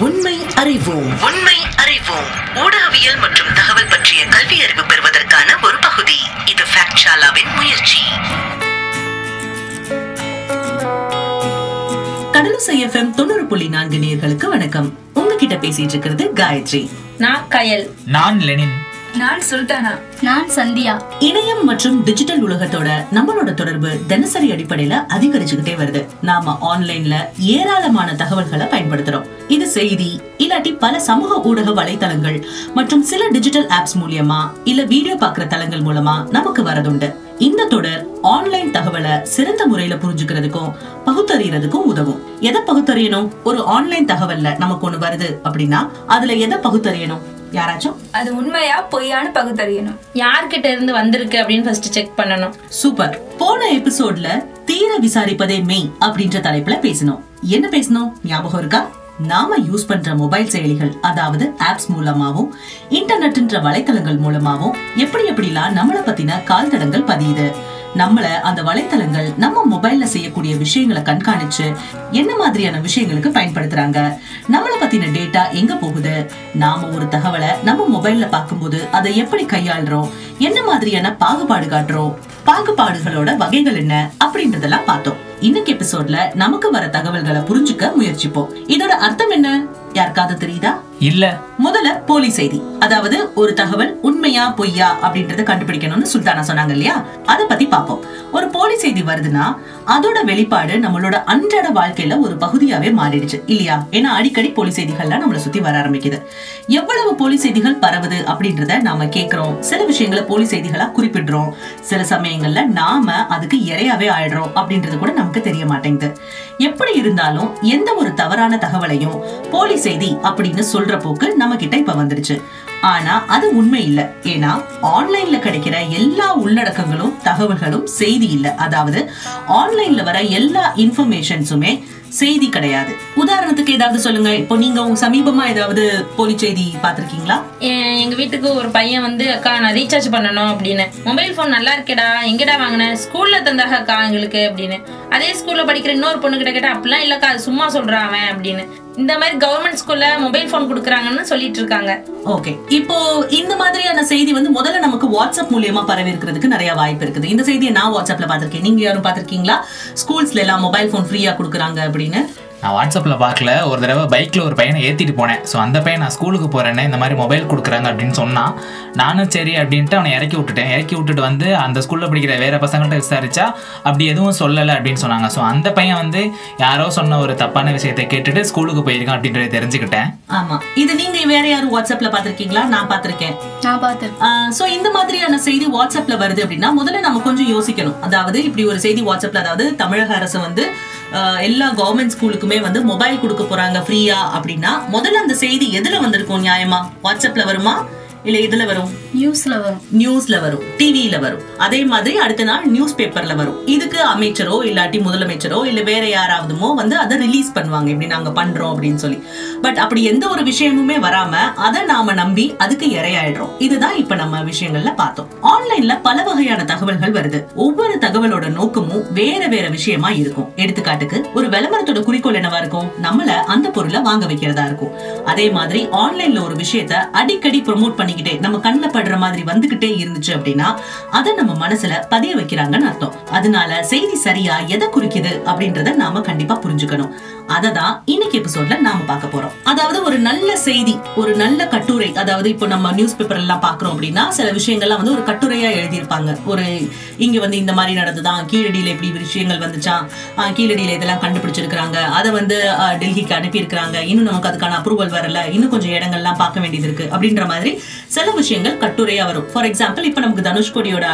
உண்மை அறிவோம். உண்மை அறிவோம். ஊடகவியல் மற்றும் தகவல் பற்றிய கல்வி அறிவு பெறுவதற்கான ஒரு பகுதி. இது ஃபேக்ட் ஷாலாவின் முயற்சி கடலூசை எஃப்எம் தொண்ணூறு புள்ளி நான்கு நேர்களுக்கு வணக்கம். உங்ககிட்ட பேசிட்டு இருக்கிறது காயத்ரி. நான் கயல். நான் லெனின். நான் சுல்தானா. நான் சந்தியா. இணையம் மற்றும் டிஜிட்டல் உலகத்தோட நம்மளோட தொடர்பு தினசரி அடிப்படையில அதிகரிச்சுக்கிட்டே வருது. நாம ஆன்லைன்ல ஏராளமான தகவல்களை பயன்படுத்துறோம். இது செய்தி இல்லாட்டி பல சமூக ஊடக வலைத்தளங்கள் மற்றும் சில டிஜிட்டல் ஆப்ஸ் மூலியமா இல்ல வீடியோ பாக்குற தளங்கள் மூலமா நமக்கு வரதுண்டு இந்த தொடர் ஆன்லைன் தகவலை சிறந்த முறையில புரிஞ்சுக்கிறதுக்கும் பகுத்தறியறதுக்கும் உதவும். எதை பகுத்தறியணும்? ஒரு ஆன்லைன் தகவல்ல நமக்கு ஒண்ணு வருது அப்படின்னா அதுல எதை பகுத்தறியணும்? யாராச்சும்? அது உண்மையா பொய்யான்னு பகுத்தறியணும். யார்கிட்ட இருந்து வந்திருக்கு அப்படின்னு ஃபர்ஸ்ட் செக் பண்ணணும். சூப்பர். போன எபிசோட்ல தீர விசாரிப்பதே மெய் அப்படின்ற தலைப்புல பேசணும் என்ன பேசணும் ஞாபகம் இருக்கா? நாம யூஸ் பண்ற மொபைல் செயலிகள் அதாவது ஆப்ஸ் மூலமாவும் இன்டர்நெட்ன்ற வலைத்தளங்கள் மூலமாவும் எப்படி எப்படிலாம் நம்மள பத்தின கால் தடங்கள் பதியுது? நம்மள அந்த வலைத்தளங்கள் நம்ம மொபைல்ல செய்யக்கூடிய விஷயங்களை கண்காணிச்சு என்ன மாதிரியான விஷயங்களுக்கு பயன்படுத்துறாங்க? நம்மள பத்தின டேட்டா எங்க போகுது? நாம ஒரு தகவலை நம்ம மொபைல்ல பார்க்கும்போது அதை எப்படி கையாளுறோம்? என்ன மாதிரியான பாகுபாடு காட்டுறோம்? பாகுபாடுகளோட வகைகள் என்ன? அப்படின்றதெல்லாம் பார்த்தோம். இன்னைக்கு எபிசோட்ல நமக்கு வர தகவல்களை புரிஞ்சுக்க முயற்சிப்போம். இதோட அர்த்தம் என்ன? யாருக்காவது தெரியுதா? இல்ல. முதல்ல போலி செய்தி. அதாவது ஒரு தகவல் உண்மையா பொய்யா அப்படின்றத கண்டுபிடிக்கணும்னு சுல்தானா சொன்னாங்க இல்லையா? அத பத்தி பாப்போம் ஒரு போலி செய்தி வருதுன்னா அதோட வெளிப்பாடு நம்மளோட அன்றாட வாழ்க்கையில ஒரு பகுதியாவே மாறிடுச்சு இல்லையா? ஏன்னா அடிக்கடி போலி செய்திகள்லாம் நம்மளை சுத்தி வர ஆரம்பிக்குது. எவ்வளவு போலி செய்திகள் பரவுது அப்படின்றத நாம கேக்குறோம். சில விஷயங்களை போலி செய்திகளா குறிப்பிடுறோம். சில சமயங்கள்ல நாம அதுக்கு இரையாவே ஆயிடுறோம் அப்படின்றது கூட நமக்கு தெரிய மாட்டேங்குது. எப்படி இருந்தாலும் எந்த ஒரு தவறான தகவலையும் போலி செய்தி அப்படின்னு சொல்ற போக்கு நம்ம கிட்ட இப்ப வந்துருச்சு ஆனா அது உண்மை இல்ல. ஏன்னா ஆன்லைன்ல கிடைக்கிற எல்லா உள்ளடக்கங்களும் தகவல்களும் செய்தி இல்ல. அதாவது ஆன்லைன்ல வர எல்லா இன்ஃபர்மேஷன்ஸுமே செய்தி கிடையாது. உதாரணத்துக்கு ஏதாவது சொல்லுங்க. இப்போ நீங்க உங்க சமீபமா ஏதாவது போலி செய்தி பாத்திருக்கீங்களா எங்க வீட்டுக்கு ஒரு பையன் வந்து அக்கா நான் ரீசார்ஜ் பண்ணணும் அப்படின்னு. மொபைல் ஃபோன் நல்லா இருக்கேடா. எங்கடா வாங்கின? ஸ்கூல்ல தந்தாக அக்கா எங்களுக்கு அப்படின்னு. அதே ஸ்கூல்ல படிக்கிற இன்னொரு பொண்ணு கிட்ட கேட்டா அப்படிலாம் இல்லக்கா. அது சும்மா சொல்றான் அவன் அப்படின்னு. இந்த மாதிரி கவர்மெண்ட் ஸ்கூல்ல மொபைல் போன் கொடுக்குறாங்கன்னு சொல்லிட்டு இருக்காங்க ஓகே இப்போ இந்த மாதிரியான செய்தி வந்து முதல்ல நமக்கு வாட்ஸ்அப் மூலியமா பரவி இருக்கிறதுக்கு நிறைய வாய்ப்பு இருக்குது. இந்த செய்தியை நான் வாட்ஸ்அப்ல பாத்திருக்கேன் நீங்க யாரும் பாத்திருக்கீங்களா ஸ்கூல்ஸ்ல எல்லாம் மொபைல் போன் ஃப்ரீயா கொடுக்குறாங்க அப்படின்னு. நான் வாட்ஸ்அப்பில் பார்க்கல. ஒரு தடவை பைக்கில் ஒரு பையனை ஏற்றிட்டு போனேன். ஸோ அந்த பையன் நான் ஸ்கூலுக்கு போகிறேன்னு இந்த மாதிரி மொபைல் கொடுக்குறாங்க அப்படின்னு சொன்னான் நானும் சரி அப்படின்ட்டு அவனை இறக்கி விட்டுட்டேன். இறக்கி விட்டுட்டு வந்து அந்த ஸ்கூலில் படிக்கிற வேற பசங்கள்ட்ட விசாரிச்சா அப்படி எதுவும் சொல்லலை அப்படின்னு சொன்னாங்க. ஸோ அந்த பையன் வந்து யாரோ சொன்ன ஒரு தப்பான விஷயத்தை கேட்டுட்டு ஸ்கூலுக்கு போயிருக்கான் அப்படின்றத தெரிஞ்சுக்கிட்டேன். ஆமா. இது நீங்க வேற யாரும் வாட்ஸ்அப்ல பாத்திருக்கீங்களா நான் பாத்திருக்கேன் நான் பார்த்தேன் சோ இந்த மாதிரியான செய்தி வாட்ஸ்அப்ல வருது அப்படின்னா முதல்ல நம்ம கொஞ்சம் யோசிக்கணும். அதாவது இப்படி ஒரு செய்தி வாட்ஸ்அப்ல அதாவது தமிழக அரசு வந்து எல்லா கவர்மெண்ட் ஸ்கூலுக்குமே வந்து மொபைல் கொடுக்க போறாங்க ஃப்ரீயா அப்படின்னா முதல்ல அந்த செய்தி எதுல வந்திருக்கும் நியாயமா? வாட்ஸ்அப்ல வருமா? இல்ல எதுல வரும்? நியூஸ்ல வரும். நியூஸ்ல வரும். டிவியில வரும். அதே மாதிரி அடுத்த நாள் நியூஸ் பேப்பர்ல வரும். இதுக்கு அமைச்சரோ இல்லாட்டி முதலமைச்சரோ இல்ல வேற யாராவதுமோ வந்து அதை ரிலீஸ் பண்ணுவாங்க. இப்படி நாங்க பண்றோம் அப்படின்னு சொல்லி. பட் அப்படி எந்த ஒரு விஷயமுமே வராம அதை நாம நம்பி அதுக்கு இரையாயிடுறோம். இதுதான் இப்ப நம்ம விஷயங்கள்ல பார்த்தோம். ஆன்லைன்ல பல வகையான தகவல்கள் வருது. ஒவ்வொரு தகவலோட நோக்கமும் வேற வேற விஷயமா இருக்கும். எடுத்துக்காட்டுக்கு ஒரு விளம்பரத்தோட குறிக்கோள் என்னவா இருக்கும்? நம்மள அந்த பொருளை வாங்க வைக்கிறதா இருக்கும். அதே மாதிரி ஆன்லைன்ல ஒரு விஷயத்த அடிக்கடி ப்ரோமோட் பண்ணிக்கிட்டே நம்ம கண்ணில் படுற மாதிரி வந்துகிட்டே இருந்துச்சு அப்படின்னா அதை நம்ம மனசுல பதிய வைக்கிறாங்கன்னு அர்த்தம். அதனால செய்தி சரியா எதை குறிக்குது அப்படின்றத நாம கண்டிப்பா புரிஞ்சுக்கணும். அதை தான் இன்னைக்கு எபிசோட்ல நாம பார்க்க போறோம். அதாவது ஒரு நல்ல செய்தி ஒரு நல்ல கட்டுரை அதாவது இப்போ நம்ம நியூஸ் பேப்பர் எல்லாம் பாக்குறோம் அப்படின்னா சில விஷயங்கள்லாம் வந்து ஒரு கட்டுரையா எழுதியிருப்பாங்க. ஒரு இங்க வந்து இந்த மாதிரி நடந்துதான் கீழடியில இப்படி விஷயங்கள் வந்துச்சான் கீழடியில இதெல்லாம் கண்டுபிடிச்சிருக்காங்க அதை வந்து டெல்லிக்கு அனுப்பியிருக்கிறாங்க. இன்னும் நமக்கு அதுக்கான அப்ரூவல் வரல. இன்னும் கொஞ்சம் இடங்கள்லாம் பார்க்க வேண்டியது இருக்கு அப்படின்ற மாதிரி சில விஷயங்கள் கட்டுரையா வரும். ஃபார் எக்ஸாம்பிள் இப்ப நமக்கு தனுஷ்கோடியோட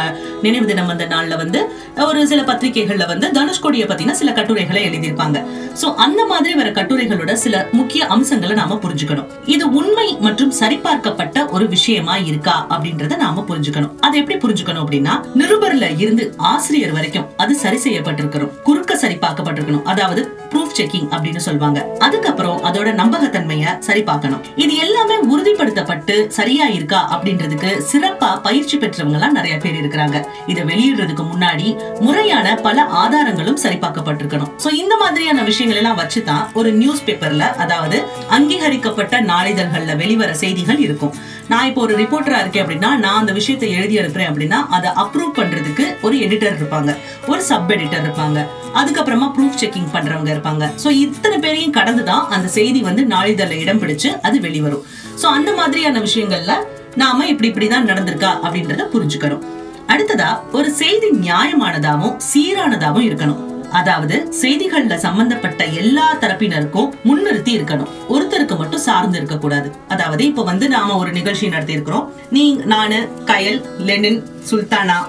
நினைவு தினம் வந்த நாள்ல வந்து ஒரு சில பத்திரிகைகள்ல வந்து தனுஷ்கோடியை பத்தின சில கட்டுரைகளை எழுதியிருப்பாங்க. சோ அந்த மாதிரி வர கட்டுரைகளோட சில முக்கிய அம்சங்களை நாம புரிஞ்சுக்கணும். இது உண்மை மற்றும் சரிபார்க்கப்பட்ட ஒரு விஷயமா இருக்கா அப்படின்றத நாம புரிஞ்சுக்கணும். அதை எப்படி புரிஞ்சுக்கணும் அப்படின்னா நிருபர்ல இருந்து ஆசிரியர் வரைக்கும் அது சரி செய்யப்பட்டிருக்கணும். குறுக்க சரி பார்க்கப்பட்டிருக்கணும் அதாவது ப்ரூஃப் செக்கிங் அப்படின்னு சொல்லுவாங்க. அதுக்கப்புறம் அதோட நம்பகத்தன்மையை சரி பார்க்கணும் இது எல்லாமே உறுதிப்படுத்தப்பட்டு சரியா இருக்கு அப்படின்றதுக்கு சிறப்பா பயிற்சி பெற்றவங்க எல்லாம் நிறைய பேர் இருக்கிறாங்க. இதை வெளியிடுறதுக்கு முன்னாடி முறையான பல ஆதாரங்களும் சரிபார்க்கப்பட்டிருக்கணும். சோ இந்த மாதிரியான விஷயங்கள் எல்லாம் வச்சுதான் ஒரு நியூஸ் பேப்பர்ல அதாவது அங்கீகரிக்கப்பட்ட நாளிதழ்கள்ல வெளிவர செய்திகள் இருக்கும். நான் இப்போ ஒரு ரிப்போர்ட்டரா இருக்கேன் அப்படின்னா நான் அந்த விஷயத்தை எழுதி அனுப்புறேன் அப்படின்னா அதை அப்ரூவ் பண்றதுக்கு ஒரு எடிட்டர் இருப்பாங்க. ஒரு சப் எடிட்டர் இருப்பாங்க. அதுக்கப்புறமா ப்ரூஃப் செக்கிங் பண்றவங்க இருப்பாங்க. சோ இத்தனை பேரையும் கடந்துதான் அந்த செய்தி வந்து நாளிதழில் இடம் பிடிச்சு அது வெளிவரும். சோ அந்த மாதிரியான விஷயங்கள்ல நாம இப்படி இப்படிதான் நடந்திருக்கா அப்படின்றத புரிஞ்சுக்கணும். அடுத்ததா ஒரு செய்தி நியாயமானதாவும் சீரானதாவும் இருக்கணும். அதாவது செய்திகள்ல சம்பந்தப்பட்ட எல்லா தரப்பினருக்கும் முன்னிறுத்தி இருக்கணும். ஒருத்தருக்கு மட்டும் சார்ந்து இருக்க கூடாது அதாவது இப்ப வந்து நாம ஒரு நிகழ்ச்சி நடத்தி இருக்கிறோம் நீ நானு கயல் லெனின் சுல்தானா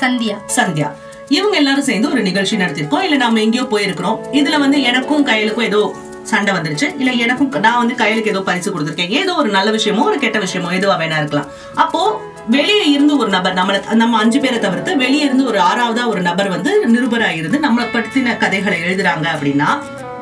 சந்தியா. சந்தியா. இவங்க எல்லாரும் சேர்ந்து ஒரு நிகழ்ச்சி நடத்திருக்கோம் இல்ல நாம எங்கேயோ போயிருக்கிறோம். இதுல வந்து எனக்கும் கையலுக்கும் ஏதோ சண்டை வந்துருச்சு. இல்ல எனக்கும் நான் வந்து கையிலுக்கு ஏதோ பரிசு கொடுத்துருக்கேன். ஏதோ ஒரு நல்ல விஷயமோ ஒரு கெட்ட விஷயமோ எதுவா வேணா இருக்கலாம். அப்போ வெளியே இருந்து ஒரு நபர் நம்மள நம்ம அஞ்சு பேரை தவிர்த்து வெளியே இருந்து ஒரு ஆறாவதா ஒரு நபர் வந்து நிருபரா இருந்து நம்மளை பற்றின கதைகளை எழுதுறாங்க அப்படின்னா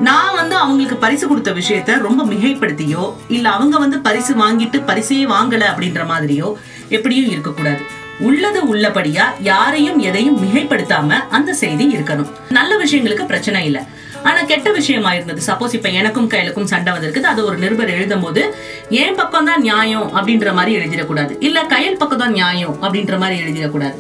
நான் வந்து அவங்களுக்கு பரிசு கொடுத்த விஷயத்த ரொம்ப மிகைப்படுத்தியோ இல்ல அவங்க வந்து பரிசு வாங்கிட்டு பரிசையே வாங்கல அப்படின்ற மாதிரியோ எப்படியும் இருக்கக்கூடாது. உள்ளது உள்ளபடியா யாரையும் எதையும் மிகைப்படுத்தாம அந்த செய்தி இருக்கணும். நல்ல விஷயங்களுக்கு பிரச்சனை இல்ல. ஆனா கெட்ட விஷயமா இருந்தது. சப்போஸ் இப்ப எனக்கும் கையிலுக்கும் சண்டை வந்திருக்குது. அது ஒரு நிருபர் எழுதும் போது என் பக்கம் தான் நியாயம் அப்படின்ற மாதிரி எழுதிடக்கூடாது. இல்ல கையல் பக்கம் தான் நியாயம் அப்படின்ற மாதிரி எழுதிடக்கூடாது.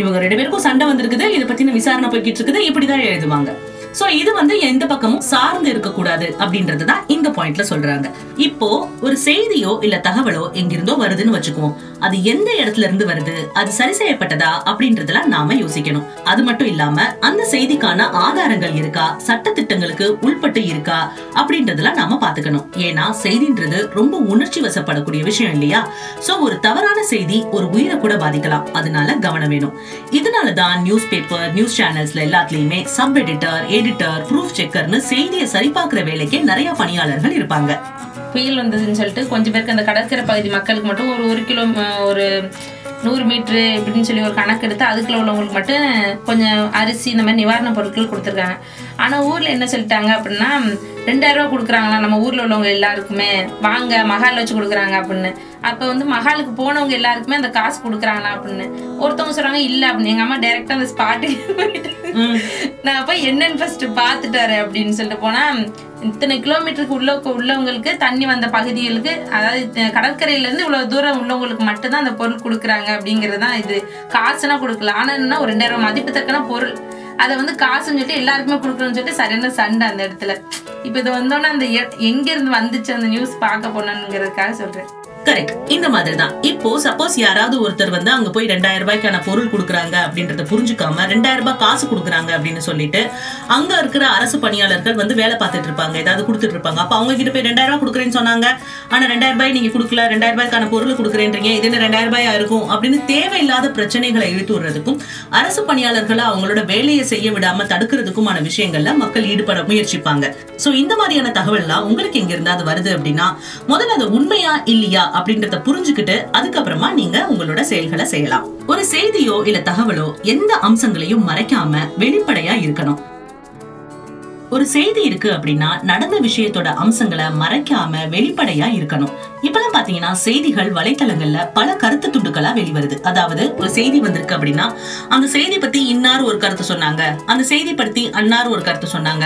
இவங்க ரெண்டு பேருக்கும் சண்டை வந்திருக்குது. இதை பத்தின விசாரணை போய்கிட்டு இருக்குது. இப்படிதான் எழுதுவாங்க. சோ இது வந்து எந்த பக்கமும் சார்ந்து இருக்கக்கூடாது அப்படின்றது தான் இந்த பாயிண்ட்ல சொல்றாங்க. இப்போ ஒரு செய்தியோ இல்ல தகவலோ எங்கிருந்தோ வருதுன்னு வச்சுக்குவோம். அது எந்த இடத்துல இருந்து வருது? அது சரி செய்யப்பட்டதா? அப்படின்றதெல்லாம் நாம யோசிக்கணும். அது மட்டும் இல்லாம அந்த செய்திக்கான ஆதாரங்கள் இருக்கா? சட்டத்திட்டங்களுக்கு உள்பட்டு இருக்கா? அப்படின்றதெல்லாம் நாம பாத்துக்கணும் ஏன்னா செய்தின்றது ரொம்ப உணர்ச்சி வசப்படக்கூடிய விஷயம் இல்லையா? சோ ஒரு தவறான செய்தி ஒரு உயிரை கூட பாதிக்கலாம். அதனால கவனம் வேணும். இதனாலதான் நியூஸ் பேப்பர் நியூஸ் சேனல்ஸ்ல எல்லாத்துலயுமே சப் எடிட்டர் எடிட்டர் ப்ரூஃப் செக்கர்னு செய்தியை சரிபார்க்கிற வேலைக்கு நிறைய பணியாளர்கள் இருப்பாங்க. புயல் வந்ததுன்னு சொல்லிட்டு கொஞ்சம் பேருக்கு அந்த கடற்கரை பகுதி மக்களுக்கு மட்டும் ஒரு ஒரு கிலோ ஒரு நூறு மீட்ரு இப்படின்னு சொல்லி ஒரு கணக்கு எடுத்து அதுக்குள்ள உள்ளவங்களுக்கு மட்டும் கொஞ்சம் அரிசி இந்த மாதிரி நிவாரண பொருட்கள் கொடுத்துருக்காங்க. ஆனால் ஊரில் என்ன சொல்லிட்டாங்க அப்படின்னா ரெண்டாயிரம் ரூபா கொடுக்குறாங்களா? நம்ம ஊரில் உள்ளவங்க எல்லாருக்குமே. வாங்க மகால் வச்சு கொடுக்குறாங்க அப்படின்னு. அப்போ வந்து மகாலுக்கு போனவங்க எல்லாருக்குமே அந்த காசு கொடுக்குறாங்களா அப்படின்னு. ஒருத்தவங்க சொல்கிறாங்க இல்லை அப்படின்னு. எங்கள் அம்மா டைரெக்டாக அந்த ஸ்பாட்டுக்கு போயிட்டு நான் போய் என்னன்னு ஃபர்ஸ்ட் பார்த்துட்டாரு அப்படின்னு சொல்லிட்டு போனா இத்தனை கிலோமீட்டருக்கு உள்ள உள்ளவங்களுக்கு தண்ணி வந்த பகுதிகளுக்கு அதாவது கடற்கரையிலேருந்து இவ்வளோ தூரம் உள்ளவங்களுக்கு மட்டும்தான் அந்த பொருள் கொடுக்குறாங்க அப்படிங்கிறது தான் இது. காசுனா கொடுக்கல ஆனால் என்னன்னா ஒரு ரெண்டாயிரம் மதிப்பு தக்கன பொருள். அதை வந்து காசுன்னு சொல்லிட்டு எல்லாருக்குமே கொடுக்கணும்னு சொல்லிட்டு சரியான சண்டை அந்த இடத்துல. இப்போ இது வந்தோன்னே அந்த எங்கேருந்து வந்துச்சு அந்த நியூஸ் பார்க்க போனோங்கிறதுக்காக சொல்கிறேன் கரெக்ட் இந்த மாதிரி தான் இப்போ சப்போஸ் யாராவது ஒருத்தர் வந்து அங்க போய் ரெண்டாயிரம் ரூபாய்க்கான பொருள் கொடுக்குறாங்க அப்படின்றத புரிஞ்சுக்காம ரெண்டாயிரம் ரூபாய் காசு கொடுக்குறாங்க அப்படின்னு சொல்லிட்டு அங்க இருக்கிற அரசு பணியாளர்கள் வந்து வேலை பார்த்துட்டு இருப்பாங்க. ஏதாவது கொடுத்துட்டு இருப்பாங்க. அப்ப அவங்க கிட்ட போய் ரெண்டாயிரம் ரூபாய் கொடுக்குறேன்னு சொன்னாங்க. ஆனா ரெண்டாயிரம் ரூபாய் நீங்க கொடுக்கல ரெண்டாயிரம் ரூபாய்க்கான பொருள் கொடுக்குறேன்றீங்க. இது என்ன ரெண்டாயிரம் ரூபாயா இருக்கும்? அப்படின்னு தேவையில்லாத பிரச்சனைகளை இழுத்து விடுறதுக்கும் அரசு பணியாளர்களை அவங்களோட வேலையை செய்ய விடாம தடுக்கிறதுக்குமான விஷயங்கள்ல மக்கள் ஈடுபட முயற்சிப்பாங்க. சோ இந்த மாதிரியான தகவல்லாம் உங்களுக்கு எங்க இருந்தா அது வருது அப்படின்னா முதல்ல அது உண்மையா இல்லையா அப்படின்றத புரிஞ்சுக்கிட்டு அதுக்கப்புறமா நீங்க உங்களோட செயல்களை செய்யலாம். ஒரு செய்தியோ இல்ல தகவலோ எந்த அம்சங்களையும் மறைக்காம வெளிப்படையா இருக்கணும். ஒரு செய்தி இருக்கு அப்படின்னா நடந்த விஷயத்தோட அம்சங்களை மறைக்காம வெளிப்படையா இருக்கணும். இப்பெல்லாம் பாத்தீங்கன்னா செய்திகள் வலைத்தளங்கள்ல பல கருத்து துண்டுகளா வெளிவருது. அதாவது ஒரு செய்தி வந்திருக்கு அப்படின்னா அந்த செய்தி பத்தி இன்னார் ஒரு கருத்து சொன்னாங்க அந்த செய்தி பத்தி அன்னார் ஒரு கருத்து சொன்னாங்க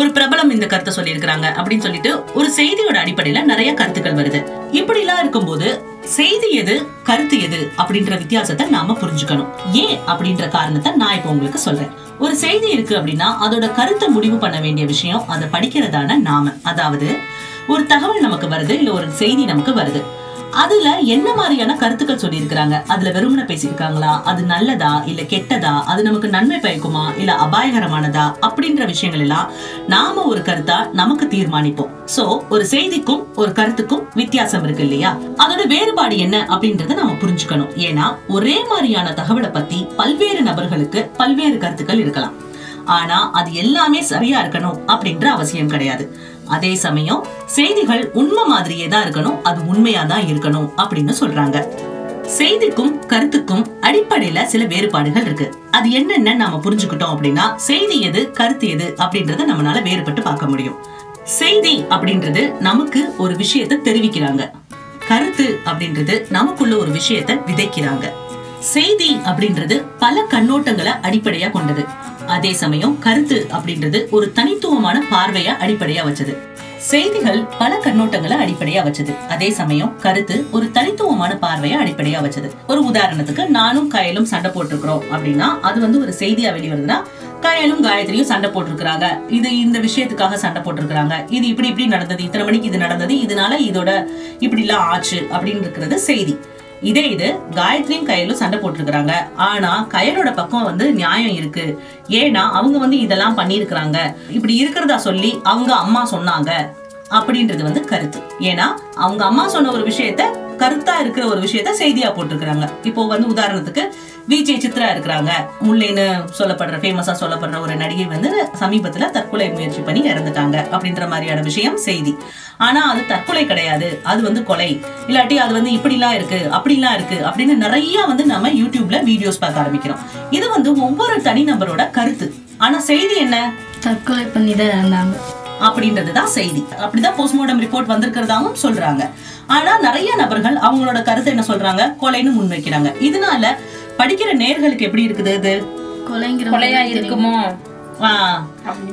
ஒரு பிரபலம் இந்த கருத்தை சொல்லியிருக்கிறாங்க அப்படின்னு சொல்லிட்டு ஒரு செய்தியோட அடிப்படையில நிறைய கருத்துக்கள் வருது. இப்படி எல்லாம் இருக்கும்போது செய்தி எது கருத்து எது அப்படின்ற வித்தியாசத்தை நாம புரிஞ்சுக்கணும். ஏன் அப்படின்ற காரணத்தை நான் இப்போ உங்களுக்கு சொல்றேன். ஒரு செய்தி இருக்கு அப்படின்னா அதோட கருத்தை முடிவு பண்ண வேண்டிய விஷயம் அதை படிக்கிறதான நாம. அதாவது ஒரு தகவல் நமக்கு வருது இல்ல ஒரு செய்தி நமக்கு வருது. அதுல என்ன மாதிரியான கருத்துக்கள் சொல்லியிருக்கிறாங்க? அதுல வெறுமனை பேசியிருக்காங்களா? அது நல்லதா? இல்ல கெட்டதா? அது நமக்கு நன்மை பயக்குமா? இல்ல அபாயகரமானதா? அப்படின்ற விஷயங்கள் எல்லாம் நாம ஒரு கருத்தா நமக்கு தீர்மானிப்போம். சோ ஒரு செய்திக்கும் ஒரு கருத்துக்கும் வித்தியாசம் இருக்கு இல்லையா? அதோட வேறுபாடு என்ன அப்படின்றத நாம புரிஞ்சுக்கணும். ஏன்னா ஒரே மாதிரியான தகவலை பத்தி பல்வேறு நபர்களுக்கு பல்வேறு கருத்துக்கள் இருக்கலாம். ஆனா அது எல்லாமே சரியா இருக்கணும் அப்படின்ற அவசியம் கிடையாது. அதே சமயம் செய்திகள் உண்மை மாதிரியே தான் இருக்கணும் அது உண்மையா தான் இருக்கணும் அப்படின்னு சொல்றாங்க. செய்திக்கும் கருத்துக்கும் அடிப்படையில சில வேறுபாடுகள் இருக்கு. அது என்னென்ன நாம புரிஞ்சுக்கிட்டோம் அப்படின்னா செய்தி எது கருத்து எது அப்படின்றத நம்மளால வேறுபட்டு பார்க்க முடியும். செய்தி அப்படின்றது நமக்கு ஒரு விஷயத்தை தெரிவிக்கிறாங்க. கருத்து அப்படின்றது நமக்குள்ள ஒரு விஷயத்தை விதைக்கிறாங்க. செய்தி அப்படின்றது பல கண்ணோட்டங்களை அடிப்படையா கொண்டது. அதே சமயம் கருத்து அப்படின்றது ஒரு தனித்துவமான பார்வைய அடிப்படையா வச்சது. செய்திகள் பல கண்ணோட்டங்களை அடிப்படையா வச்சது. அதே சமயம் கருத்து ஒரு தனித்துவமான பார்வையை அடிப்படையா வச்சது. ஒரு உதாரணத்துக்கு நானும் கயலும் சண்டை போட்டிருக்கிறோம் அப்படின்னா அது வந்து ஒரு செய்தியா வெளிவருதுன்னா கயலும் காயத்ரியும் சண்டை போட்டிருக்கிறாங்க. இது இந்த விஷயத்துக்காக சண்டை போட்டிருக்கிறாங்க. இது இப்படி இப்படி நடந்தது இத்தனை மணிக்கு இது நடந்தது இதனால இதோட இப்படி எல்லாம் ஆச்சு அப்படின்னு இருக்கிறது செய்தி. இதே இது காயத்ரியும் கயலும் சண்டை போட்டிருக்கிறாங்க. ஆனா கயலோட பக்கம் வந்து நியாயம் இருக்கு. ஏன்னா அவங்க வந்து இதெல்லாம் பண்ணியிருக்கிறாங்க. இப்படி இருக்கிறதா சொல்லி அவங்க அம்மா சொன்னாங்க. அப்படின்றது வந்து கருத்து. ஏன்னா அவங்க அம்மா சொன்ன ஒரு விஷயத்த கருத்தா இருக்கிற ஒரு விஷயத்த செய்தியா போட்டிருக்கிறாங்க. இப்போ வந்து உதாரணத்துக்கு விஜய் சித்ரா இருக்கிறாங்க. முல்லைன்னு சொல்லப்படுற ஃபேமஸா சொல்லப்படுற ஒரு நடிகை வந்து சமீபத்துல தற்கொலை முயற்சி பண்ணி இறந்துட்டாங்க அப்படின்ற மாதிரியான விஷயம் செய்தி. ஆனா அது தற்கொலை கிடையாது. அது வந்து கொலை. இல்லாட்டி அது வந்து இப்படிலாம் இருக்கு அப்படிலாம் இருக்கு அப்படின்னு நிறைய வந்து நம்ம யூடியூப்ல வீடியோஸ் பார்க்க ஆரம்பிக்கிறோம். இது வந்து ஒவ்வொரு தனிநபரோட கருத்து. ஆனா செய்தி என்ன? தற்கொலை பண்ணி தான் இறந்தாங்க. அப்படின்றது தான் செய்தி. அப்படிதான் போஸ்ட்மார்டம் ரிப்போர்ட் வந்திருக்கிறதாவும் சொல்றாங்க. ஆனா நிறைய நபர்கள் அவங்களோட கருத்தை என்ன சொல்றாங்க? கொலைன்னு முன்வைக்கிறாங்க. இதனால படிக்கிற நேர்களுக்கு எப்படி இருக்குது இது? கொலையா இருக்குமோ?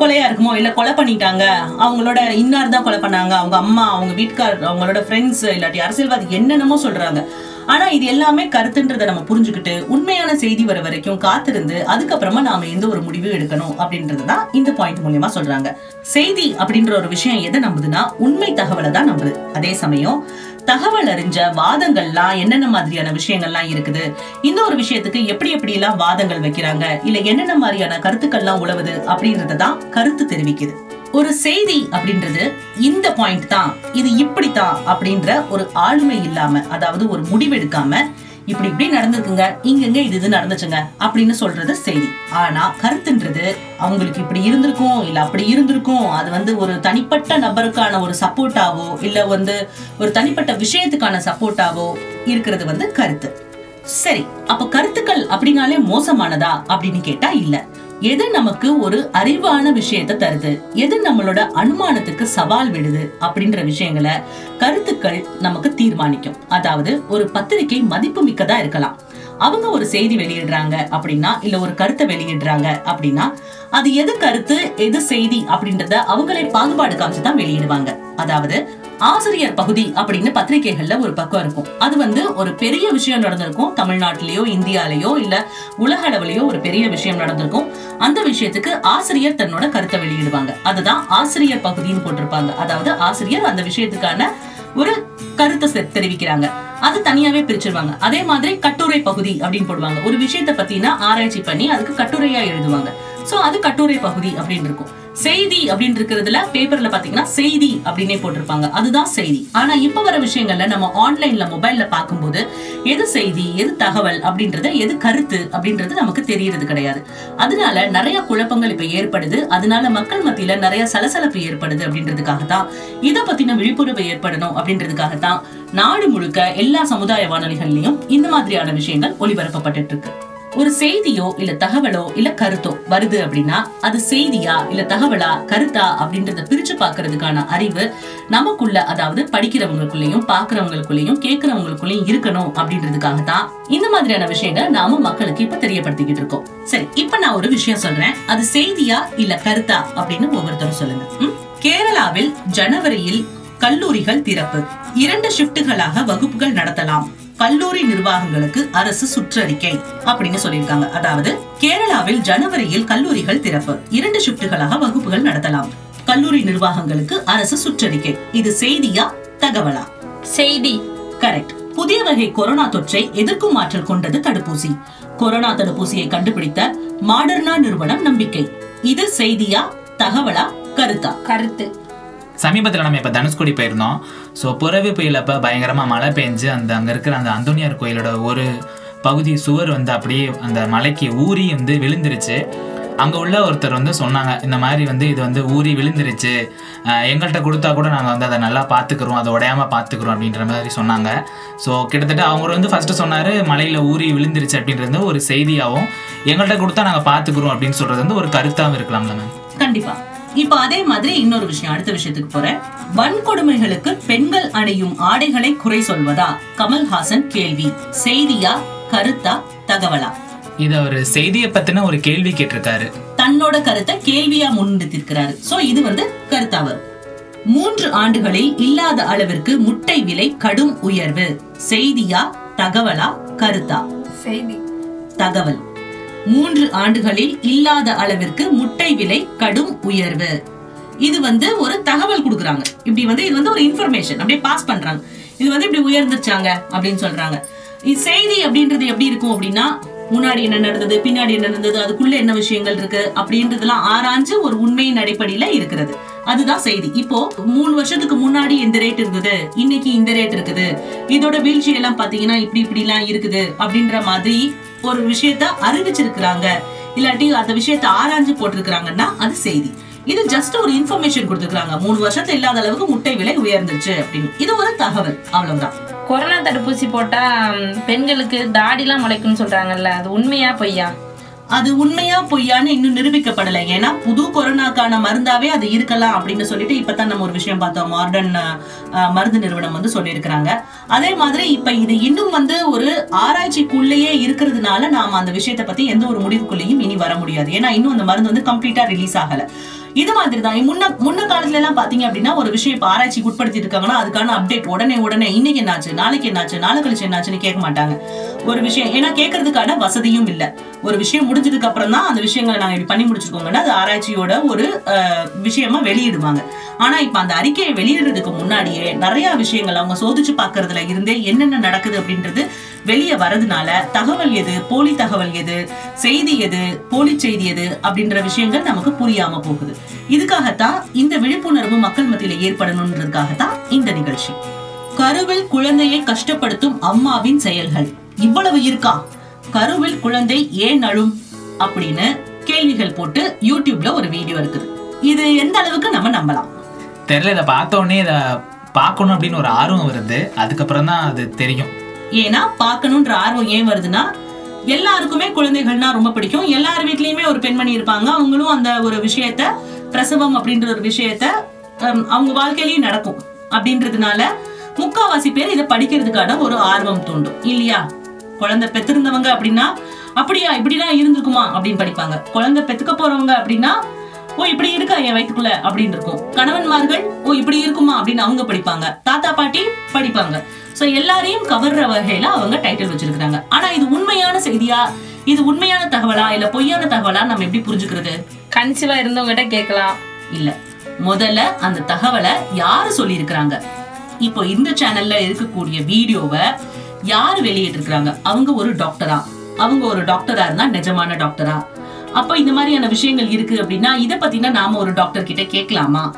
கொலையா இருக்குமோ? இல்ல கொலை பண்ணிட்டாங்க? அவங்களோட இன்னார் தான் கொலை பண்ணாங்க. அவங்க அம்மா அவங்க வீட்டுக்கார் அவங்களோட ஃப்ரெண்ட்ஸ் இல்லாட்டி அரசியல்வாதி என்னென்னமோ சொல்றாங்க. ஆனா இது எல்லாமே கருத்துன்றதை நம்ம புரிஞ்சுக்கிட்டு உண்மையான செய்தி வர வரைக்கும் காத்திருந்து அதுக்கப்புறமா நாம எந்த ஒரு முடிவும் எடுக்கணும் அப்படின்றதுதான் இந்த பாயிண்ட் மூலியமா சொல்றாங்க. செய்தி அப்படின்ற ஒரு விஷயம் எதை நம்புதுன்னா உண்மை தகவலை தான் நம்புது. அதே சமயம் தகவல் அறிஞ்ச வாதங்கள்லாம் என்னென்ன மாதிரியான விஷயங்கள்லாம் இருக்குது? இந்த ஒரு விஷயத்துக்கு எப்படி எப்படி எல்லாம் வாதங்கள் வைக்கிறாங்க? இல்ல என்னென்ன மாதிரியான கருத்துக்கள்லாம் உழவுது அப்படின்றத தான் கருத்து தெரிவிக்குது. ஒரு செய்தி அப்படின்றது இந்த பாயிண்ட் தான். இது இப்படித்தான் அப்படின்ற ஒரு ஆளுமை இல்லாம அதாவது ஒரு முடிவெடுக்காம இப்படி இப்படி நடந்திருக்குங்க இங்கங்க இது இது நடந்துச்சுங்க அப்படின்னு சொல்றது செய்தி. ஆனா கருத்துன்றது அவங்களுக்கு இப்படி இருந்திருக்கும் இல்ல அப்படி இருந்திருக்கும். அது வந்து ஒரு தனிப்பட்ட நபருக்கான ஒரு சப்போர்ட்டாவோ இல்ல வந்து ஒரு தனிப்பட்ட விஷயத்துக்கான சப்போர்ட்டாவோ இருக்கிறது வந்து கருத்து. சரி அப்ப கருத்துக்கள் அப்படின்னாலே மோசமானதா அப்படின்னு கேட்டா இல்ல. எது நமக்கு ஒரு அறிவான விஷயத்தை தருது? எது நம்மளோட அனுமானத்துக்கு சவால் விடுது? அப்படின்ற விஷயங்களை கருத்துக்கள் நமக்கு தீர்மானிக்கும். அதாவது ஒரு பத்திரிகை மதிப்பு மிக்கதா இருக்கலாம். அவங்க ஒரு செய்தி வெளியிடுறாங்க அப்படின்னா இல்ல ஒரு கருத்தை வெளியிடுறாங்க அப்படின்னா அது எது கருத்து எது செய்தி அப்படின்றத அவங்களே பாகுபாடு காமிச்சு தான் வெளியிடுவாங்க. அதாவது ஆசிரியர் பகுதி அப்படின்னு பத்திரிகைகள்ல ஒரு பக்கம் இருக்கும். அது வந்து ஒரு பெரிய விஷயம் நடந்திருக்கும். தமிழ்நாட்டிலேயோ இந்தியாலேயோ இல்ல உலக அளவுலயோ ஒரு பெரிய விஷயம் நடந்திருக்கும். அந்த விஷயத்துக்கு ஆசிரியர் தன்னோட கருத்தை வெளியிடுவாங்க. அதுதான் ஆசிரியர் பகுதின்னு போட்டிருப்பாங்க. அதாவது ஆசிரியர் அந்த விஷயத்துக்கான ஒரு கருத்தை தெரிவிக்கிறாங்க. அது தனியாவே பிரிச்சிருவாங்க. அதே மாதிரி கட்டுரை பகுதி அப்படின்னு போடுவாங்க. ஒரு விஷயத்தை பத்தினா ஆராய்ச்சி பண்ணி அதுக்கு கட்டுரையா எழுதுவாங்க. சோ அது கட்டுரை பகுதி அப்படின்னு இருக்கும். செய்தி அப்படின்னு இருக்கிறதுல பேப்பர்ல பாத்தீங்கன்னா செய்தி அப்படின்னே போட்டிருப்பாங்க. அதுதான் செய்தி. ஆனா இப்ப வர விஷயங்கள்ல நம்ம ஆன்லைன்ல மொபைல்ல பார்க்கும்போது எது செய்தி எது தகவல் அப்படின்றது எது கருத்து அப்படின்றது நமக்கு தெரியறது கிடையாது. அதனால நிறைய குழப்பங்கள் இப்ப ஏற்படுது. அதனால மக்கள் மத்தியில நிறைய சலசலப்பு ஏற்படுது அப்படின்றதுக்காக தான் இத பத்தின விழிப்புணர்வு ஏற்படணும் அப்படின்றதுக்காக தான் நாடு முழுக்க எல்லா சமுதாய வானொலிகள்லயும் இந்த மாதிரியான விஷயங்கள் ஒளிபரப்பப்பட்டு இருக்கு. ஒரு செய்தியோ இல்ல தகவலோ இல்ல கருத்தோ வருது அப்படின்னா அது செய்தியா இல்ல தகவலா கருத்தா அப்படின்றத பிரிச்சு பாக்குறதுக்கான அறிவு நமக்குள்ள அதாவது படிக்கிறவங்களுக்குள்ளயும் பாக்குறவங்களுக்குள்ளயும் கேட்கறவங்களுக்குள்ளயும் இருக்கணும் அப்படின்றதுக்காக தான் இந்த மாதிரியான விஷயங்களை நாம மக்களுக்கு இப்ப தெரியப்படுத்திக்கிட்டு இருக்கோம். சரி இப்ப நான் ஒரு விஷயம் சொல்றேன். அது செய்தியா இல்ல கருத்தா அப்படின்னு ஒவ்வொருத்தரும் சொல்லுங்க. கேரளாவில் ஜனவரியில் கல்லூரிகள் திறப்பு. இரண்டு ஷிப்டுகளாக வகுப்புகள் நடத்தலாம். கல்லூரி நிர்வாகங்களுக்கு அரசு சுற்றறிக்கை அப்படின்னு சொல்லியிருக்காங்க. அதாவது கேரளாவில் ஜனவரியில் கல்லூரிகள் திறப்பு. இரண்டு ஷிப்டுகளாக வகுப்புகள் நடத்தலாம். கல்லூரி நிர்வாகங்களுக்கு அரசு சுற்றறிக்கை. இது செய்தியா தகவலா? செய்தி. கரெக்ட். புதிய வகை கொரோனா தொற்றை எதிர்க்கும் ஆற்றல் கொண்டது தடுப்பூசி. கொரோனா தடுப்பூசியை கண்டுபிடித்த மாடர்னா நிறுவனம் நம்பிக்கை. இது செய்தியா தகவலா கருத்தா? கருத்து. சமீபத்தில் நம்ம இப்போ தனுஷ்கோடி போயிருந்தோம். ஸோ புறவி புயலப்போ பயங்கரமாக மழை பெஞ்சு அந்த அங்கே இருக்கிற அந்த அந்தோனியார் கோயிலோட ஒரு பகுதி சுவர் வந்து அப்படியே அந்த மலைக்கு ஊறி வந்து விழுந்துருச்சு. அங்கே உள்ள ஒருத்தர் வந்து சொன்னாங்க இந்த மாதிரி வந்து இது வந்து ஊறி விழுந்துருச்சு. எங்கள்கிட்ட கொடுத்தா கூட நாங்கள் வந்து அதை நல்லா பார்த்துக்குறோம் அதை உடையாமல் பார்த்துக்குறோம் அப்படின்ற மாதிரி சொன்னாங்க. ஸோ கிட்டத்தட்ட அவங்க வந்து ஃபஸ்ட்டு சொன்னார் மலையில் ஊறி விழுந்துருச்சு அப்படின்றது ஒரு செய்தியாகவும் எங்கள்கிட்ட கொடுத்தா நாங்கள் பார்த்துக்குறோம் அப்படின்னு சொல்கிறது வந்து ஒரு கருத்தாகவும் இருக்கலாம்ல மேம் கண்டிப்பாக இப்போ அதே மாதிரி இன்னொரு விஷயம் அடுத்த விஷயத்துக்கு போறேன். வன்கொடுமைகளுக்கு பெண்கள் அணியும் ஆடைகளை குறை சொல்வதா? கமல்ஹாசன் கேள்வி. செய்தியா கருத்தா தகவலா? இது ஒரு செய்தியை பத்தின ஒரு கேள்வி கேட்டிருக்காரு. தன்னோட கருத்தை கேள்வியா முன்னிறுத்திருக்கிறாரு. சோ இது வந்து கருத்தா வரும். மூன்று ஆண்டுகளில் இல்லாத அளவிற்கு முட்டை விலை கடும் உயர்வு. செய்தியா தகவலா கருத்தா? செய்தி. தகவல். மூன்று ஆண்டுகளில் இல்லாத அளவிற்கு முட்டை விலை கடும் உயர்வு. இது வந்து ஒரு தகவல் கொடுக்குறாங்க. இப்படி வந்து இது வந்து ஒரு இன்ஃபர்மேஷன் அப்படியே பாஸ் பண்றாங்க. இது வந்து இப்படி உயர்ந்துச்சாங்க அப்படின்னு சொல்றாங்க. இது செய்தி அப்படின்றது எப்படி இருக்கும் அப்படின்னா முன்னாடி என்ன நடந்தது பின்னாடி என்ன நடந்தது அதுக்குள்ள என்ன விஷயங்கள் இருக்கு அப்படின்றதெல்லாம் ஆராய்ஞ்சு ஒரு உண்மையின் அடிப்படையில இருக்கிறது. அதுதான் செய்தி. இப்போ மூணு வருஷத்துக்கு முன்னாடி இந்த ரேட் இருந்தது. இன்னைக்கு இந்த ரேட் இருக்குது. இதோட வீழ்ச்சி எல்லாம் பாத்தீங்கன்னா இப்படி இப்படி எல்லாம் இருக்குது அப்படின்ற மாதிரி ஒரு விஷயத்த அறிவிச்சிருக்கிறாங்க. இல்லாட்டி அந்த விஷயத்த ஆராய்ஞ்சு போட்டிருக்கிறாங்கன்னா அது செய்தி. இது ஜஸ்ட் ஒரு இன்ஃபர்மேஷன் கொடுத்துருக்காங்க மூணு வருஷத்துல இல்லாத அளவுக்கு முட்டை விலை உயர்ந்துருச்சு அப்படின்னு. இது ஒரு தகவல். அவ்வளவுதான். கொரோனா தடுப்பூசி போட்டா பெண்களுக்கு தாடிலாம் முளைக்கும்னு சொல்றாங்கல்ல அது உண்மையா பொய்யா? அது உண்மையா பொய்யான்னு இன்னும் நிரூபிக்கப்படல. ஏன்னா புது கொரோனாக்கான மருந்தாவே அது இருக்கலாம் அப்படின்னு சொல்லிட்டு இப்பதான் நம்ம ஒரு விஷயம் பார்த்தோம். மாடர்ன் மருந்து நிறுவனம் வந்து சொல்லியிருக்கிறாங்க. அதே மாதிரி இப்ப இது இன்னும் வந்து ஒரு ஆராய்ச்சிக்குள்ளேயே இருக்கிறதுனால நாம அந்த விஷயத்தை பத்தி எந்த ஒரு முடிவுக்குள்ளேயும் இனி வர முடியாது. ஏன்னா இன்னும் அந்த மருந்து வந்து கம்ப்ளீட்டா ரிலீஸ் ஆகல. இது மாதிரி தான் முன்ன முன்ன காலத்துல எல்லாம் பாத்தீங்க அப்படின்னா ஒரு விஷயம் இப்ப ஆராய்ச்சிக்கு உட்படுத்தி இருக்காங்கன்னா அதுக்கான அப்டேட் உடனே உடனே இன்னைக்கு என்னாச்சு நாளைக்கு என்னாச்சு நாளை கழிச்சு என்னாச்சுன்னு கேட்க மாட்டாங்க. ஒரு விஷயம் ஏன்னா கேட்கறதுக்கான வசதியும் இல்ல. ஒரு விஷயம் முடிஞ்சதுக்கு அப்புறம் தான் அந்த விஷயங்களை நாங்க இப்படி பண்ணி முடிச்சிருக்கோங்கன்னா அது ஆராய்ச்சியோட ஒரு விஷயமா வெளியிடுவாங்க. ஆனா இப்ப அந்த அறிக்கையை வெளியிடுறதுக்கு முன்னாடியே நிறைய விஷயங்கள் அவங்க சோதிச்சு பார்க்கறதுல இருந்தே என்னென்ன நடக்குது அப்படின்றது வெளியே வரதுனால தகவல் எது போலி தகவல் எது செய்தி எது போலி செய்தி எது அப்படின்ற விஷயங்கள் நமக்கு புரியாம போகுது. இதுக்காகத்தான் இந்த விழிப்புணர்வு மக்கள் மத்தியில ஏற்படணுன்றதுக்காகத்தான் இந்த நிகழ்ச்சி. கருவில் குழந்தையை கஷ்டப்படுத்தும் அம்மாவின் செயல்கள். இவ்வளவு இருக்கா? கருவில் குழந்தை ஏன் அழும்? அப்படின்னு கேள்விகள் போட்டு யூடியூப்ல ஒரு வீடியோ இருக்குது. இது எந்த அளவுக்கு நம்ம நம்பலாம்? தெரியல இதை பார்த்த உடனே இதை பார்க்கணும் அப்படின்னு ஒரு ஆர்வம் வருது. அதுக்கப்புறம் தான் அது தெரியும். ஏன்னா பார்க்கணுன்ற ஆர்வம் ஏன் வருதுன்னா எல்லாருக்குமே குழந்தைகள்னா ரொம்ப பிடிக்கும். எல்லார் வீட்லயுமே ஒரு பெண்மணி இருப்பாங்க. அவங்களும் அந்த ஒரு விஷயத்த பிரசவம் அப்படின்ற ஒரு விஷயத்த அவங்க வாழ்க்கையிலயும் நடக்கும். அப்படின்றதுனால முக்காவாசி பேர் இதை படிக்கிறதுக்கான ஒரு ஆர்வம் தூண்டும். இல்லையா? குழந்தை பெத்திருந்தவங்க அப்படின்னா அப்படியா இப்படிலாம் இருந்திருக்குமா? அப்படின்னு படிப்பாங்க. குழந்தை பெத்துக்க போறவங்க அப்படின்னா ஓ இப்படி இருக்கா என் வயிற்றுக்குள்ள அப்படின்னு இருக்கும். கணவன்மார்கள் ஓ இப்படி இருக்குமா? அப்படின்னு அவங்க படிப்பாங்க. தாத்தா பாட்டி படிப்பாங்க. ஸோ எல்லாரையும் கவர்ற வகையில அவங்க டைட்டில் வச்சிருக்கிறாங்க. ஆனா இது உண்மையான செய்தியா? இது உண்மையான தகவலா இல்ல பொய்யான தகவலா? நம்ம எப்படி புரிஞ்சுக்கிறது? கன்சீவா இருந்தவங்ககிட்ட கேட்கலாம். இல்ல. முதல்ல அந்த தகவலை யாரு சொல்லியிருக்கிறாங்க? இப்போ இந்த சேனல்ல இருக்கக்கூடிய வீடியோவை யாரு வெளியிட்டிருக்கிறாங்க? அவங்க ஒரு டாக்டரா அவங்க ஒரு டாக்டரா இருந்தா நிஜமான டாக்டரா அப்ப இந்த மாதிரியான விஷயங்கள் இருக்கு அப்படின்னா இத பத்தினா நாம ஒரு டாக்டர் கிட்ட கேட்கலாமா?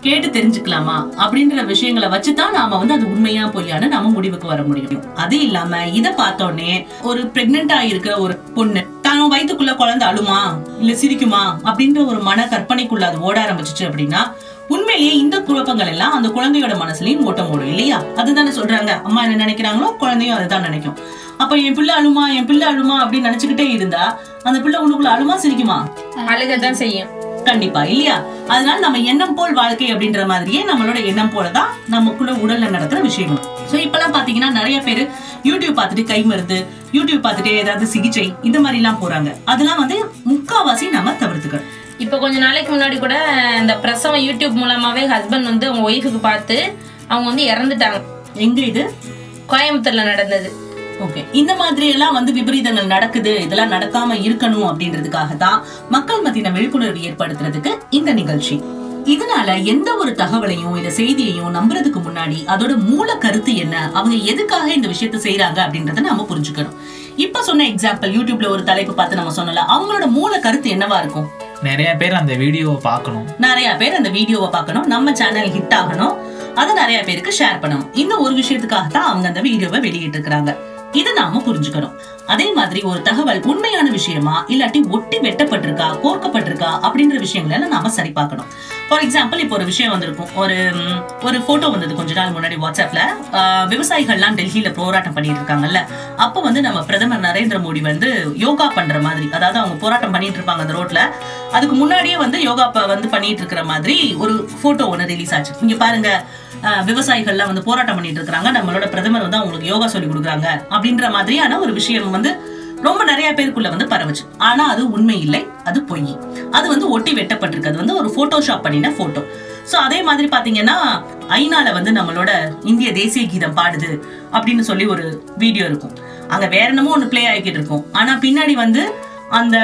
கேட்டு தெரிஞ்சுக்கலாமா அப்படின்ற விஷயங்களை வச்சுதான் நாம வந்து அது உண்மையா பொய்யான்னு நாம முடிவுக்கு வர முடியும். அது இல்லாம இத பார்த்தோடனே ஒரு பிரெக்னெண்டா இருக்க ஒரு பொண்ணு தான் வயிற்றுக்குள்ள குழந்தை அழுமா? இல்ல சிரிக்குமா? அப்படின்ற ஒரு மன கற்பனைக்குள்ள அது ஓட ஆரம்பிச்சிச்சு அப்படின்னா உண்மையிலேயே இந்த குழப்பங்கள் எல்லாம் அந்த குழந்தையோட மனசுலயும் ஓட்டம் ஓடும் இல்லையா? அதுதானே சொல்றாங்க. அம்மா என்ன நினைக்கிறாங்களோ குழந்தையும் அதுதான் நினைக்கும். அப்ப என் பிள்ளை அழுமா என் பிள்ளை அழுமா அப்படின்னு நினைச்சுக்கிட்டே இருந்தா அந்த பிள்ளை உள்ளுக்குள்ள அழுமா சிரிக்குமா? அழுகதான் செய்யும். கண்டிப்பா இல்லையா? அதனால நம்ம எண்ணம் போல் வாழ்க்கை அப்படின்ற மாதிரியே நம்மளோட எண்ணம் போலதான் நமக்குள்ள உடல்ல நடக்கிற விஷயங்கள் சோ இப்பெல்லாம் பாத்தீங்கன்னா நிறைய பேர் யூடியூப் பார்த்துட்டு கை மருந்து யூடியூப் பார்த்துட்டு ஏதாவது சிகிச்சை இந்த மாதிரி எல்லாம் போறாங்க. அதெல்லாம் வந்து முக்காவாசி நம்ம தவிர்த்துக்கணும். இப்போ கொஞ்ச நாளைக்கு முன்னாடி கூட இந்த பிரசவம் யூடியூப் மூலமாவே ஹஸ்பண்ட் வந்து அவங்க ஒய்ஃபுக்கு பார்த்து அவங்க வந்து இறந்துட்டாங்க. எங்க இது? கோயம்புத்தூர்ல நடந்தது. ஓகே இந்த மாதிரி எல்லாம் வந்து விபரீதங்கள் நடக்குது இதெல்லாம் நடக்காம இருக்கணும் அப்படின்றதுக்காக தான் மக்கள் மத்தியின விழிப்புணர்வு ஏற்படுத்துறதுக்கு இந்த நிகழ்ச்சி. இதனால எந்த ஒரு தகவலையும் இல்ல செய்தியையும் நம்புறதுக்கு முன்னாடி அதோட மூல கருத்து என்ன அவங்க எதுக்காக இந்த விஷயத்த செய்யறாங்க அப்படின்றத நாம புரிஞ்சுக்கணும். இப்ப சொன்ன எக்ஸாம்பிள் யூடியூப்ல ஒரு தலைப்பு பார்த்து நம்ம சொன்னல அவங்களோட மூல கருத்து என்னவா இருக்கும்? நிறைய பேர் அந்த வீடியோவை பார்க்கணும். நிறைய பேர் அந்த வீடியோவை பார்க்கணும் நம்ம சேனல் ஹிட் ஆகணும் அதை நிறைய பேருக்கு ஷேர் பண்ணணும். இந்த ஒரு விஷயத்துக்காக தான் அவங்க அந்த வீடியோவை வெளியிட்டு இருக்காங்க இது நாம புரிஞ்சுக்கணும். அதே மாதிரி ஒரு தகவல் உண்மையான விஷயமா இல்லாட்டி ஒட்டி வெட்டப்பட்டிருக்கா கோர்க்கப்பட்டிருக்கா அப்படின்ற விஷயங்களை நாம சரி பார்க்கணும். ஃபார் எக்ஸாம்பிள் இப்போ ஒரு விஷயம் வந்திருக்கும். ஒரு ஒரு போட்டோ வந்தது கொஞ்ச நாள் முன்னாடி வாட்ஸ்அப்ல விவசாயிகள்லாம் டெல்லியில போராட்டம் பண்ணிட்டு இருக்காங்கல்ல. அப்போ வந்து நம்ம பிரதமர் நரேந்திர மோடி வந்து யோகா பண்ற மாதிரி அதாவது அவங்க போராட்டம் பண்ணிட்டு இருப்பாங்க அந்த ரோட்ல. அதுக்கு முன்னாடியே வந்து யோகா வந்து பண்ணிட்டு இருக்கிற மாதிரி ஒரு போட்டோ ஒன்று ரிலீஸ் ஆச்சு. இங்க பாருங்க. விவசாயிகள்லாம் வந்து போராட்டம் பண்ணிட்டு இருக்காங்க நம்மளோட பிரதமர் வந்து அவங்களுக்கு யோகா சொல்லி கொடுக்குறாங்க அப்படின்ற மாதிரியான ஒரு விஷயம் வந்து ரொம்ப நிறைய பேருக்குள்ள வந்து பரவுச்சு. ஆனா அது உண்மை இல்லை அது பொய். அது வந்து ஒட்டி வெட்டப்பட்டிருக்கு. அது வந்து ஒரு போட்டோஷாப் பண்ணின போட்டோ ஸோ அதே மாதிரி பாத்தீங்கன்னா ஐநால வந்து நம்மளோட இந்திய தேசிய கீதம் பாடுது அப்படின்னு சொல்லி ஒரு வீடியோ இருக்கும். அங்க வேற என்னமோ ஒன்று பிளே ஆகிக்கிட்டு இருக்கும். ஆனா பின்னாடி வந்து அந்த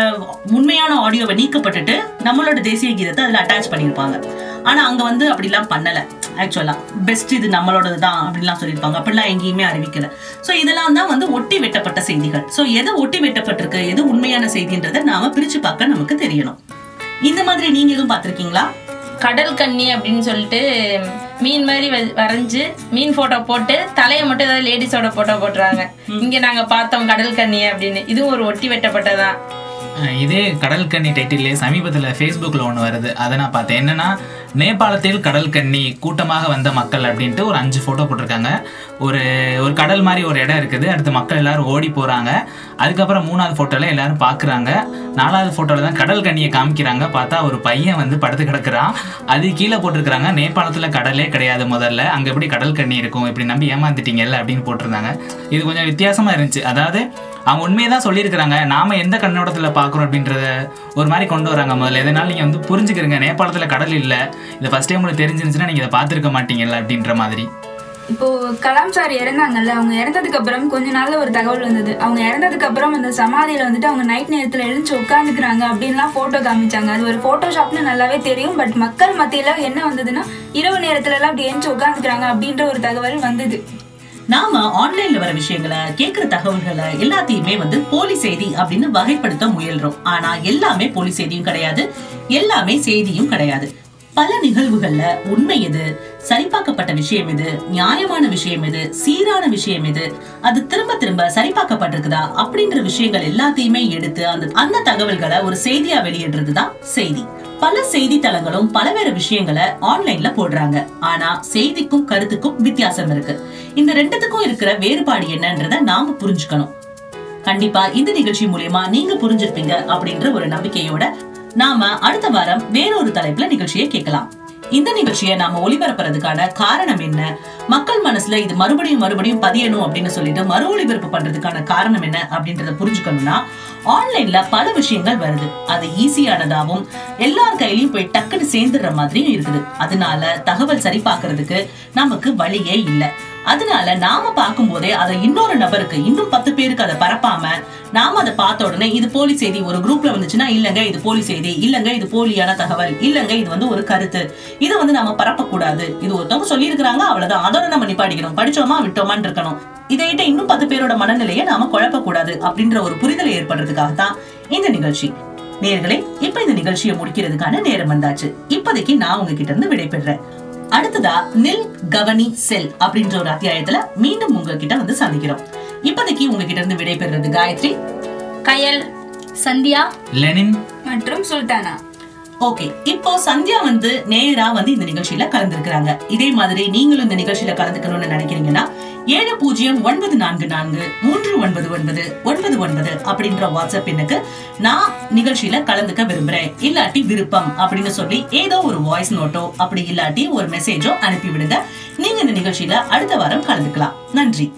உண்மையான ஆடியோவை நீக்கப்பட்டுட்டு நம்மளோட தேசிய கீதத்தை அதுல அட்டாச் பண்ணியிருப்பாங்க ஆனா அங்க வந்து அப்படிலாம் பண்ணலை. ஆக்சுவலா பெஸ்ட் இது நம்மளோடது தான் அப்படின்லாம் சொல்லியிருப்பாங்க. அப்படிலாம் எங்கேயுமே அறிவிக்கல. சோ இதெல்லாம் தான் வந்து ஒட்டி வெட்டப்பட்ட செய்திகள். சோ எது ஒட்டி வெட்டப்பட்டிருக்கு? எது உண்மையான செய்தின்றதை நாம பிரிச்சு பார்க்க நமக்கு தெரியணும். இந்த மாதிரி நீங்க எதுவும் பார்த்திருக்கீங்களா? கடல் கன்னி அப்படின்னு சொல்லிட்டு மீன் மாதிரி வ- வரைஞ்சு மீன் போட்டோ போட்டு தலையை மட்டும் ஏதாவது லேடிஸோட போட்டோ போட்டுறாங்க. இங்க நாங்க பார்த்தோம் கடல் கன்னி அப்படின்னு. இதுவும் ஒரு ஒட்டி வெட்டப்பட்டதான் இதே கடல் கன்னி டைட்டிலே சமீபத்தில் ஃபேஸ்புக்கில் ஒன்று வருது. அதை நான் பார்த்தேன். என்னென்னா நேபாளத்தில் கடல் கன்னி கூட்டமாக வந்த மக்கள் அப்படின்ட்டு ஒரு அஞ்சு ஃபோட்டோ போட்டிருக்காங்க. ஒரு ஒரு கடல் மாதிரி ஒரு இடம் இருக்குது. அடுத்து மக்கள் எல்லாரும் ஓடி போகிறாங்க அதுக்கப்புறம் மூணாவது ஃபோட்டோவில் எல்லாரும் பார்க்குறாங்க நாலாவது ஃபோட்டோவில் தான் கடல் கன்னியை காமிக்கிறாங்க. பார்த்தா ஒரு பையன் வந்து படுத்து கிடக்குறான். அது கீழே போட்டிருக்கிறாங்க. நேபாளத்தில் கடலே கிடையாது முதல்ல. அங்கே எப்படி கடல் கன்னி இருக்கும்? இப்படி நம்பி ஏமாந்துட்டீங்கல்ல அப்படின்னு போட்டிருந்தாங்க. இது கொஞ்சம் வித்தியாசமாக இருந்துச்சு. அதாவது அவங்க உண்மையை தான் சொல்லியிருக்கிறாங்க. நாம எந்த கண்ணோட்டத்தில் பார்க்குறோம் அப்படின்றத ஒரு மாதிரி கொண்டு வராங்க முதல்ல. எதனால நீங்கள் வந்து புரிஞ்சுக்கிறீங்க? நேபாளத்தில் கடல் இல்லை. இது ஃபர்ஸ்ட் டைம் உங்களுக்கு தெரிஞ்சிருந்துச்சுன்னா நீங்கள் இதை பார்த்துருக்க மாட்டீங்கல்ல அப்படின்ற மாதிரி. இப்போ கலாம் சார் இறந்தாங்கல்ல அவங்க இறந்ததுக்கு அப்புறம் கொஞ்ச நாள்ல ஒரு தகவல் வந்தது. அவங்க இறந்ததுக்கு அப்புறம் அந்த சமாதியில வந்துட்டு அவங்க நைட் நேரத்துல எழுந்து உட்காந்துக்கிறாங்க அப்படின்லாம் போட்டோ காமிச்சாங்க. அது ஒரு போட்டோஷாப்னு நல்லாவே தெரியும் பட் மக்கள் மத்தியில என்ன வந்ததுன்னா இரவு நேரத்துல எல்லாம் அப்படி எழுந்து உட்காந்துக்கிறாங்க அப்படின்ற ஒரு தகவல் வந்தது. நாம ஆன்லைன்ல வர விஷயங்களை கேட்கிற தகவல்களை எல்லாத்தையுமே வந்து போலி செய்தி அப்படின்னு வகைப்படுத்த முயல்றோம். ஆனா எல்லாமே போலி செய்தியும் கிடையாது. எல்லாமே செய்தியும் கிடையாது. பல நிகழ்வுகள்ல உண்மை எது? சரிபார்க்கப்பட்ட விஷயம் எது? நியாயமான விஷயம் எது? சீரான விஷயம் எது? அது திரும்ப திரும்ப சரிபார்க்கப்பட்டிருக்குதா? அப்படின்ற விஷயங்கள் எல்லாத்தையுமே எடுத்து அந்த அந்த தகவல்களை ஒரு செய்தியா வெளியிடுறதுதான் செய்தி. பல செய்தித்தளங்களும் பலவேறு விஷயங்களை ஆன்லைன்ல போடுறாங்க. ஆனா செய்திக்கும் கருத்துக்கும் வித்தியாசம் இருக்கு. இந்த ரெண்டுத்துக்கும் இருக்கிற வேறுபாடு என்னன்றத நாம புரிஞ்சுக்கணும். கண்டிப்பா இந்த நிகழ்ச்சி மூலியமா நீங்க புரிஞ்சிருப்பீங்க அப்படின்ற ஒரு நம்பிக்கையோட நாம அடுத்த வாரம் வேறொரு தலைப்புல நிகழ்ச்சியை கேட்கலாம். இந்த நிகழ்ச்சியை நாம ஒளிபரப்புறதுக்கான காரணம் என்ன? மக்கள் மனசுல இது மறுபடியும் மறுபடியும் பதியணும் அப்படின்னு சொல்லிட்டு மறு ஒளிபரப்பு பண்றதுக்கான காரணம் என்ன அப்படின்றத புரிஞ்சுக்கணும்னா ஆன்லைன்ல பல விஷயங்கள் வருது. அது ஈஸியானதாவும் எல்லார் கையிலயும் போய் டக்குன்னு சேர்ந்துடுற மாதிரியும் இருக்குது. அதனால தகவல் சரி பார்க்கறதுக்கு நமக்கு வழியே இல்லை. அதனால நாம பார்க்கும் போதே அதை இன்னொரு நபருக்கு இன்னும் பத்து பேருக்கு அதை பரப்பாம நாம அதை பார்த்த உடனே இது போலி செய்தி ஒரு குரூப்ல வந்துச்சுன்னா இல்லங்க இது போலி செய்தி இல்லங்க இது போலியான தகவல் இல்லங்க இது வந்து ஒரு கருத்து. இதை வந்து நாம பரப்பக்கூடாது. இது ஒருத்தவங்க சொல்லியிருக்கிறாங்க அவ்வளவுதான். அதோட நம்ம நிப்பாட்டிக்கணும். படிச்சோமா விட்டோமான்னு இருக்கணும். இதையிட்ட இன்னும் பத்து பேரோட மனநிலையை நாம குழப்பக்கூடாது அப்படின்ற ஒரு புரிதலை ஏற்படுறதுக்காக தான் இந்த நிகழ்ச்சி. நேர்களே இப்ப இந்த நிகழ்ச்சியை முடிக்கிறதுக்கான நேரம் வந்தாச்சு. இப்போதைக்கு நான் உங்ககிட்ட இருந்து விடைபெறேன் அடுத்ததா நில் கவனி செல் அப்படின்ற ஒரு அத்தியாயத்துல மீண்டும் உங்ககிட்ட வந்து சந்திக்கிறோம். இப்போதைக்கு உங்ககிட்ட இருந்து விடைபெறுறது காயத்ரி கயல் சந்தியா லெனின் மற்றும் சுல்தானா. ஓகே இப்போ சந்தியா வந்து நேரா வந்து இந்த நிகழ்ச்சியில கலந்துருக்கிறாங்க. இதே மாதிரி நீங்களும் இந்த நிகழ்ச்சியில கலந்துக்கணும்னு நினைக்கிறீங்கன்னா ஏழு பூஜ்ஜியம் ஒன்பது நான்கு நான்கு மூன்று ஒன்பது ஒன்பது ஒன்பது ஒன்பது அப்படின்ற வாட்ஸ்அப் எண்ணுக்கு நான் நிகழ்ச்சியில கலந்துக்க விரும்புறேன். இல்லாட்டி விருப்பம் அப்படின்னு சொல்லி ஏதோ ஒரு வாய்ஸ் நோட்டோ அப்படி இல்லாட்டி ஒரு மெசேஜோ அனுப்பி விடுங்க நீங்க இந்த நிகழ்ச்சியில அடுத்த வாரம் கலந்துக்கலாம். நன்றி.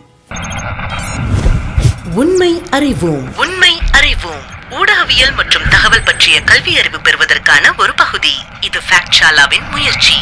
உண்மை அறிவோம். உண்மை அறிவோம். ஊடகவியல் மற்றும் தகவல் பற்றிய கல்வி அறிவு பெறுவதற்கான ஒரு பகுதி. இது ஃபேக்ட்ஷாலாவின் முயற்சி.